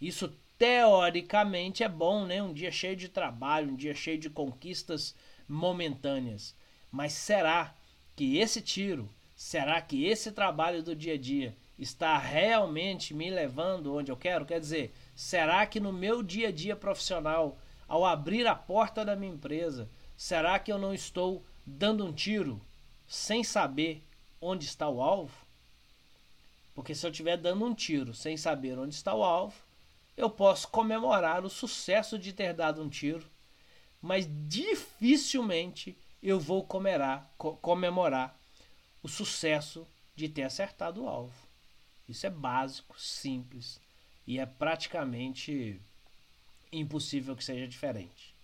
Isso teoricamente é bom, né? Um dia cheio de trabalho, um dia cheio de conquistas momentâneas. Mas será que esse tiro, será que esse trabalho do dia a dia está realmente me levando onde eu quero? Quer dizer, será que no meu dia a dia profissional, ao abrir a porta da minha empresa, será que eu não estou dando um tiro sem saber onde está o alvo? Porque se eu estiver dando um tiro sem saber onde está o alvo, eu posso comemorar o sucesso de ter dado um tiro, mas dificilmente eu vou comemorar, comemorar o sucesso de ter acertado o alvo. Isso é básico, simples e é praticamente impossível que seja diferente.